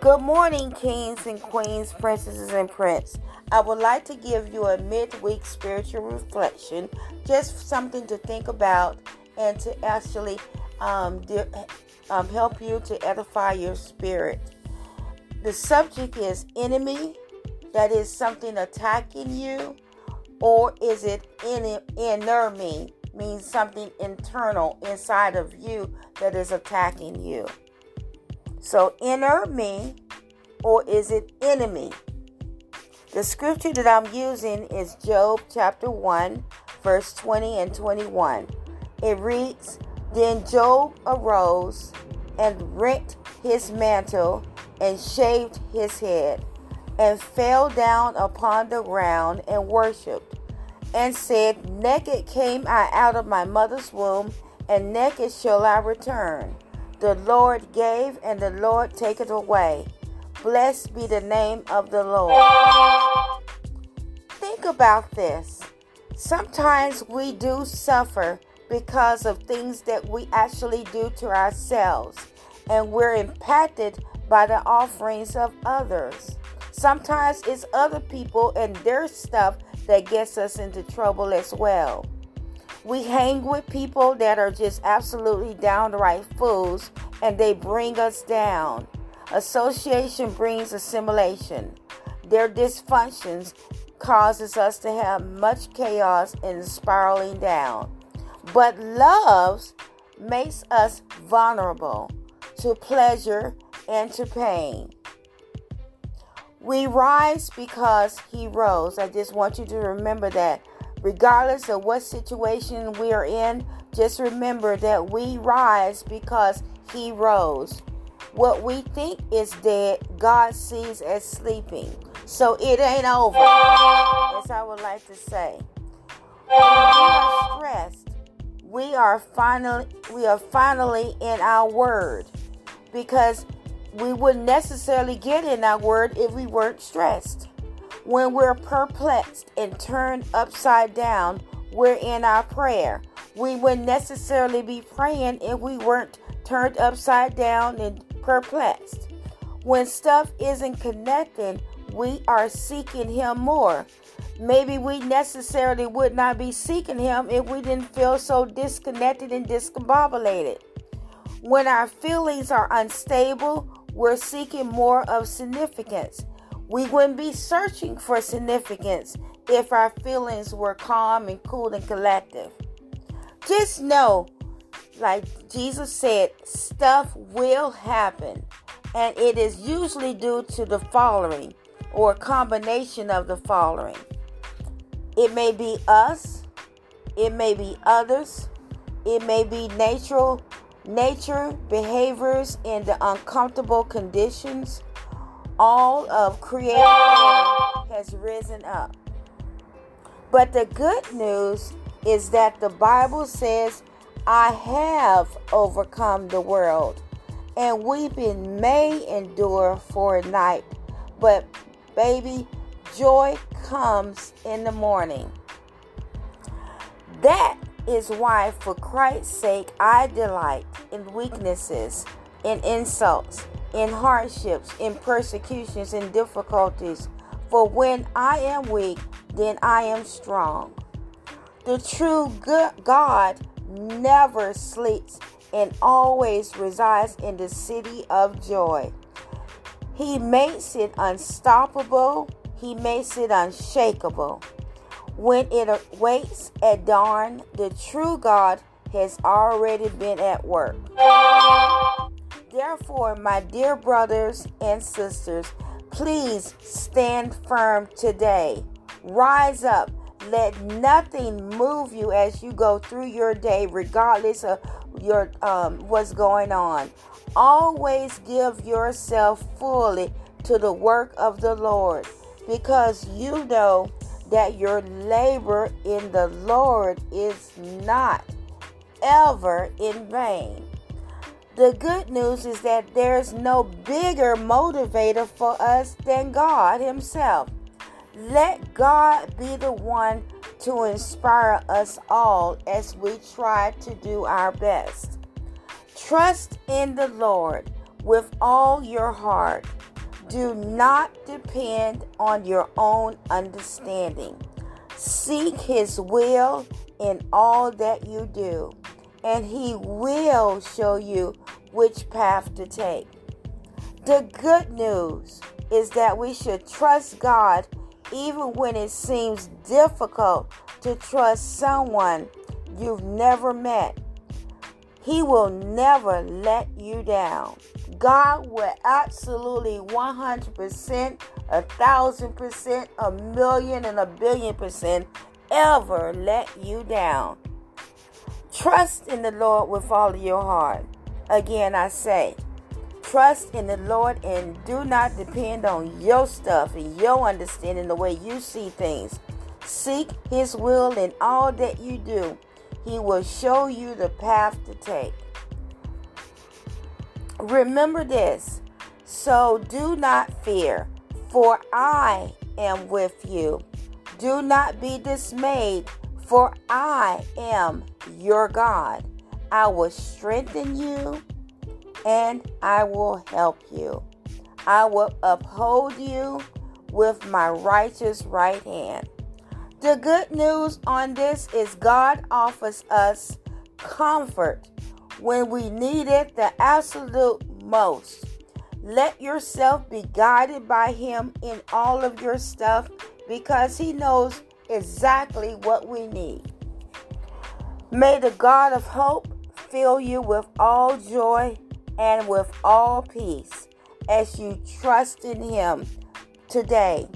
Good morning, kings and queens, princesses and prince. I would like to give you a midweek spiritual reflection, just something to think about and to actually um, de- um, help you to edify your spirit. The subject is enemy, that is something attacking you, or is it in inner me, means something internal inside of you that is attacking you. So, inner me, or is it enemy? The scripture that I'm using is Job chapter 1, verse 20 and 21. It reads Then Job arose and rent his mantle and shaved his head and fell down upon the ground and worshipped and said, Naked came I out of my mother's womb, and naked shall I return. The Lord gave, and the Lord taketh away. Blessed be the name of the Lord. Think about this. Sometimes we do suffer because of things that we actually do to ourselves, and we're impacted by the offerings of others. Sometimes it's other people and their stuff that gets us into trouble as well. We hang with people that are just absolutely downright fools and they bring us down. Association brings assimilation. Their dysfunctions causes us to have much chaos and spiraling down. But love makes us vulnerable to pleasure and to pain. We rise because he rose. I just want you to remember that regardless of what situation we are in, just remember that we rise because he rose. What we think is dead, God sees as sleeping. So it ain't over. As I would like to say. When we are stressed, we are finally we are finally in our word. Because we wouldn't necessarily get in our word if we weren't stressed. When we're perplexed and turned upside down, we're in our prayer. We wouldn't necessarily be praying if we weren't turned upside down and perplexed. When stuff isn't connecting, we are seeking Him more. Maybe we necessarily would not be seeking Him if we didn't feel so disconnected and discombobulated. When our feelings are unstable, we're seeking more of significance. We wouldn't be searching for significance if our feelings were calm and cool and collective. Just know, like Jesus said, stuff will happen, and it is usually due to the following or a combination of the following. It may be us, it may be others, it may be natural nature, behaviors, and the uncomfortable conditions, all of creation has risen up. But the good news is that the Bible says, I have overcome the world, and weeping may endure for a night, but baby, joy comes in the morning. That is why, for Christ's sake, I delight in weaknesses, in insults, in hardships, in persecutions, in difficulties. For when I am weak, then I am strong. The true good God never sleeps and always resides in the city of joy. He makes it unstoppable, He makes it unshakable. When it awaits at dawn, the true God has already been at work. Therefore, my dear brothers and sisters, please stand firm today. Rise up. Let nothing move you as you go through your day, regardless of your um, what's going on. Always give yourself fully to the work of the Lord, because you know that your labor in the Lord is not ever in vain. The good news is that there's no bigger motivator for us than God Himself. Let God be the one to inspire us all as we try to do our best. Trust in the Lord with all your heart Do not depend on your own understanding. Seek His will in all that you do, and He will show you which path to take. The good news is that we should trust God even when it seems difficult to trust someone you've never met. He will never let you down. God will absolutely 100%, a thousand percent, a million, and a billion percent ever let you down. Trust in the Lord with all of your heart. Again, I say, trust in the Lord and do not depend on your stuff and your understanding the way you see things. Seek His will in all that you do. He will show you the path to take. Remember this. So do not fear, for I am with you. Do not be dismayed, for I am your God. I will strengthen you and I will help you. I will uphold you with my righteous right hand. The good news on this is God offers us comfort when we need it the absolute most. Let yourself be guided by Him in all of your stuff because He knows exactly what we need. May the God of hope fill you with all joy and with all peace as you trust in Him today,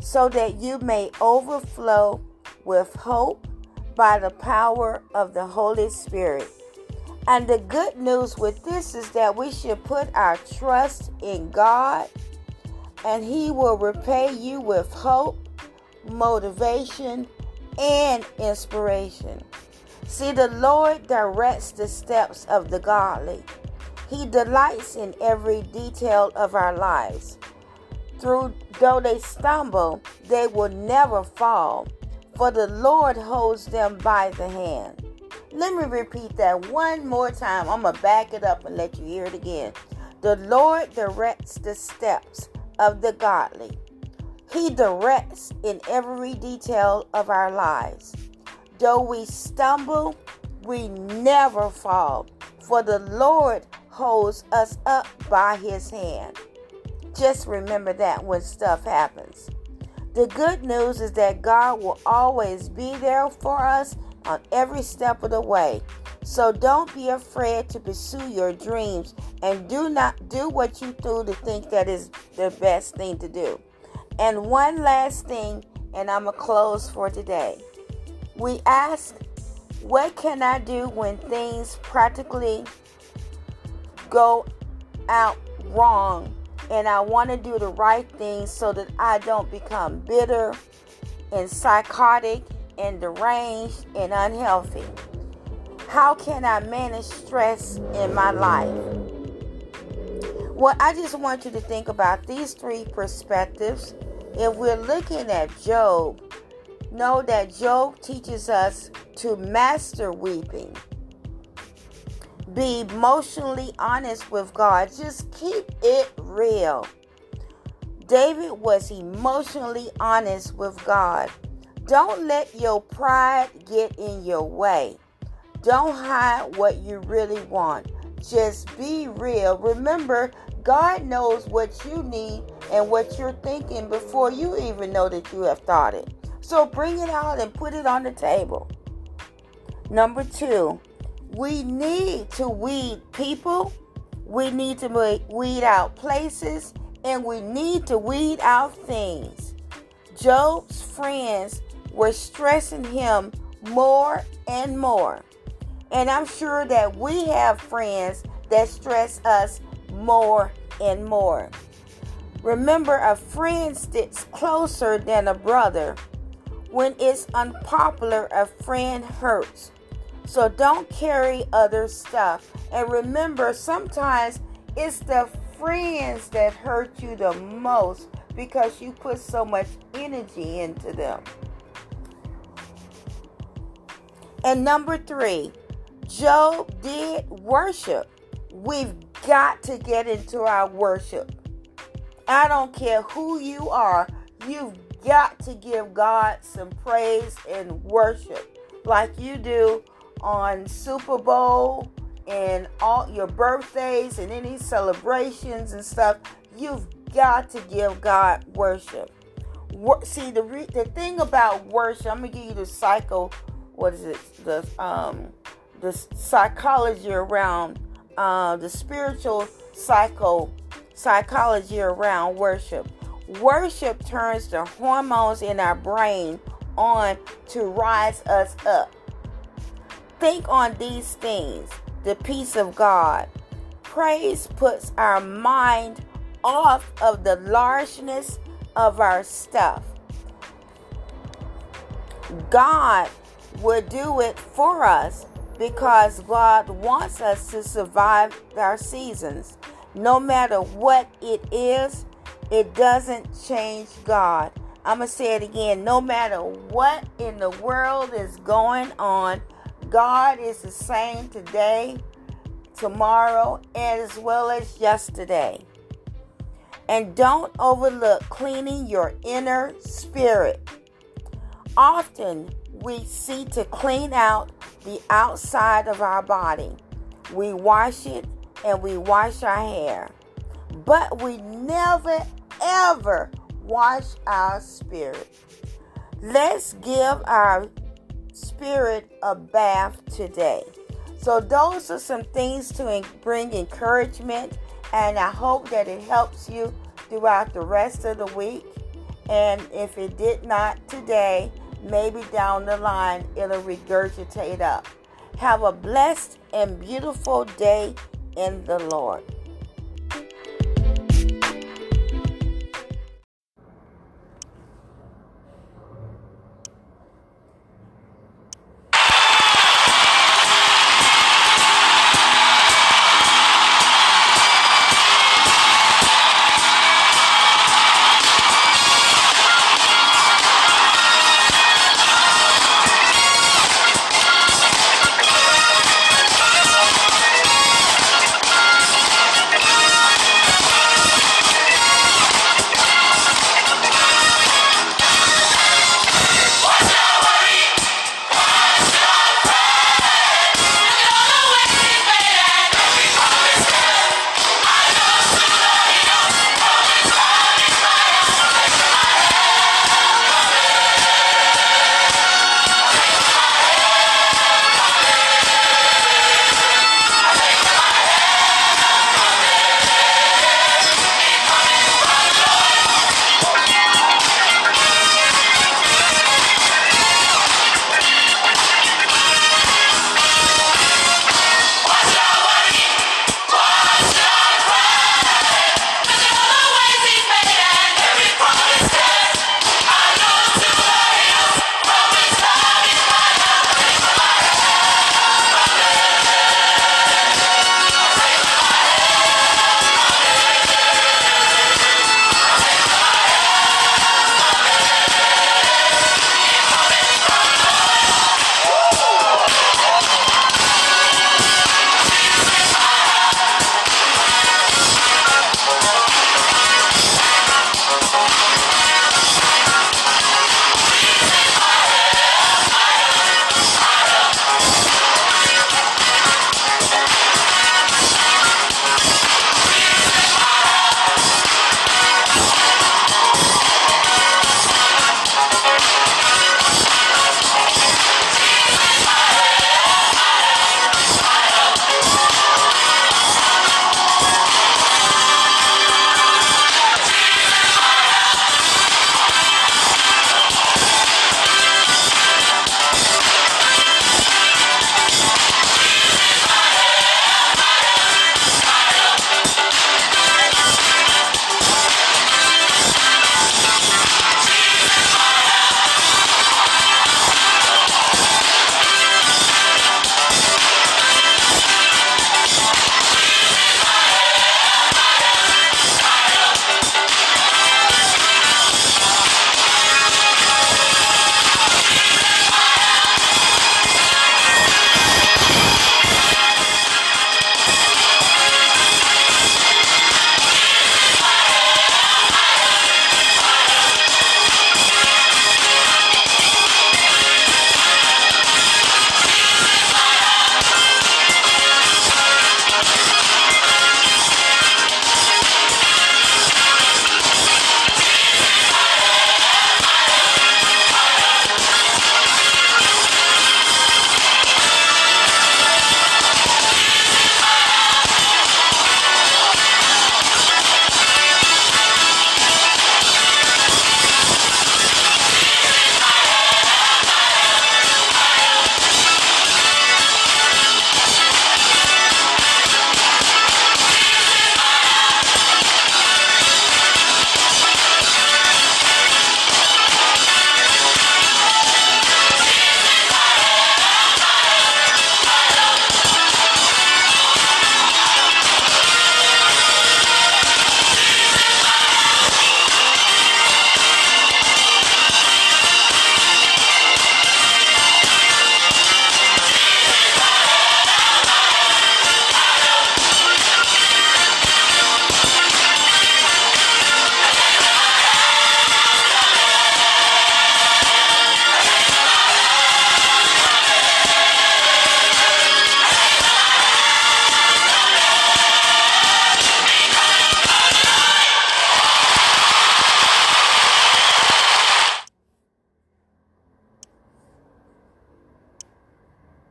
so that you may overflow with hope by the power of the Holy Spirit. And the good news with this is that we should put our trust in God, and He will repay you with hope, motivation, and inspiration. See, the Lord directs the steps of the godly. He delights in every detail of our lives. Through though they stumble, they will never fall, for the Lord holds them by the hand. Let me repeat that one more time. I'm to back it up and let you hear it again. The Lord directs the steps of the godly. He directs in every detail of our lives. Though we stumble, we never fall, for the Lord holds us up by his hand. Just remember that when stuff happens. The good news is that God will always be there for us on every step of the way. So don't be afraid to pursue your dreams and do not do what you do to think that is the best thing to do. And one last thing, and I'm going to close for today. We ask, what can I do when things practically go out wrong and I want to do the right thing so that I don't become bitter and psychotic and deranged and unhealthy? How can I manage stress in my life? Well, I just want you to think about these three perspectives. If we're looking at Job, know that Job teaches us to master weeping. Be emotionally honest with God. Just keep it real. David was emotionally honest with God. Don't let your pride get in your way. Don't hide what you really want. Just be real. Remember, God knows what you need and what you're thinking before you even know that you have thought it. So bring it out and put it on the table. Number two, we need to weed people, we need to weed out places, and we need to weed out things. Job's friends were stressing him more and more. And I'm sure that we have friends that stress us more and more. Remember, a friend sticks closer than a brother. When it's unpopular, a friend hurts. So don't carry other stuff. And remember, sometimes it's the friends that hurt you the most because you put so much energy into them. And number three, Job did worship. We've got to get into our worship. I don't care who you are, you've got to give God some praise and worship like you do on Super Bowl and all your birthdays and any celebrations and stuff. You've got to give God worship. See the re- the thing about worship. I'm gonna give you the psycho. What is it? The um the psychology around uh, the spiritual psycho psychology around worship. Worship turns the hormones in our brain on to rise us up. Think on these things the peace of God. Praise puts our mind off of the largeness of our stuff. God will do it for us because God wants us to survive our seasons. No matter what it is, it doesn't change God. I'm going to say it again. No matter what in the world is going on, God is the same today, tomorrow, and as well as yesterday. And don't overlook cleaning your inner spirit. Often we see to clean out the outside of our body. We wash it and we wash our hair. But we never ever wash our spirit. Let's give our spirit a bath today. So, those are some things to bring encouragement, and I hope that it helps you throughout the rest of the week. And if it did not today, maybe down the line it'll regurgitate up. Have a blessed and beautiful day in the Lord.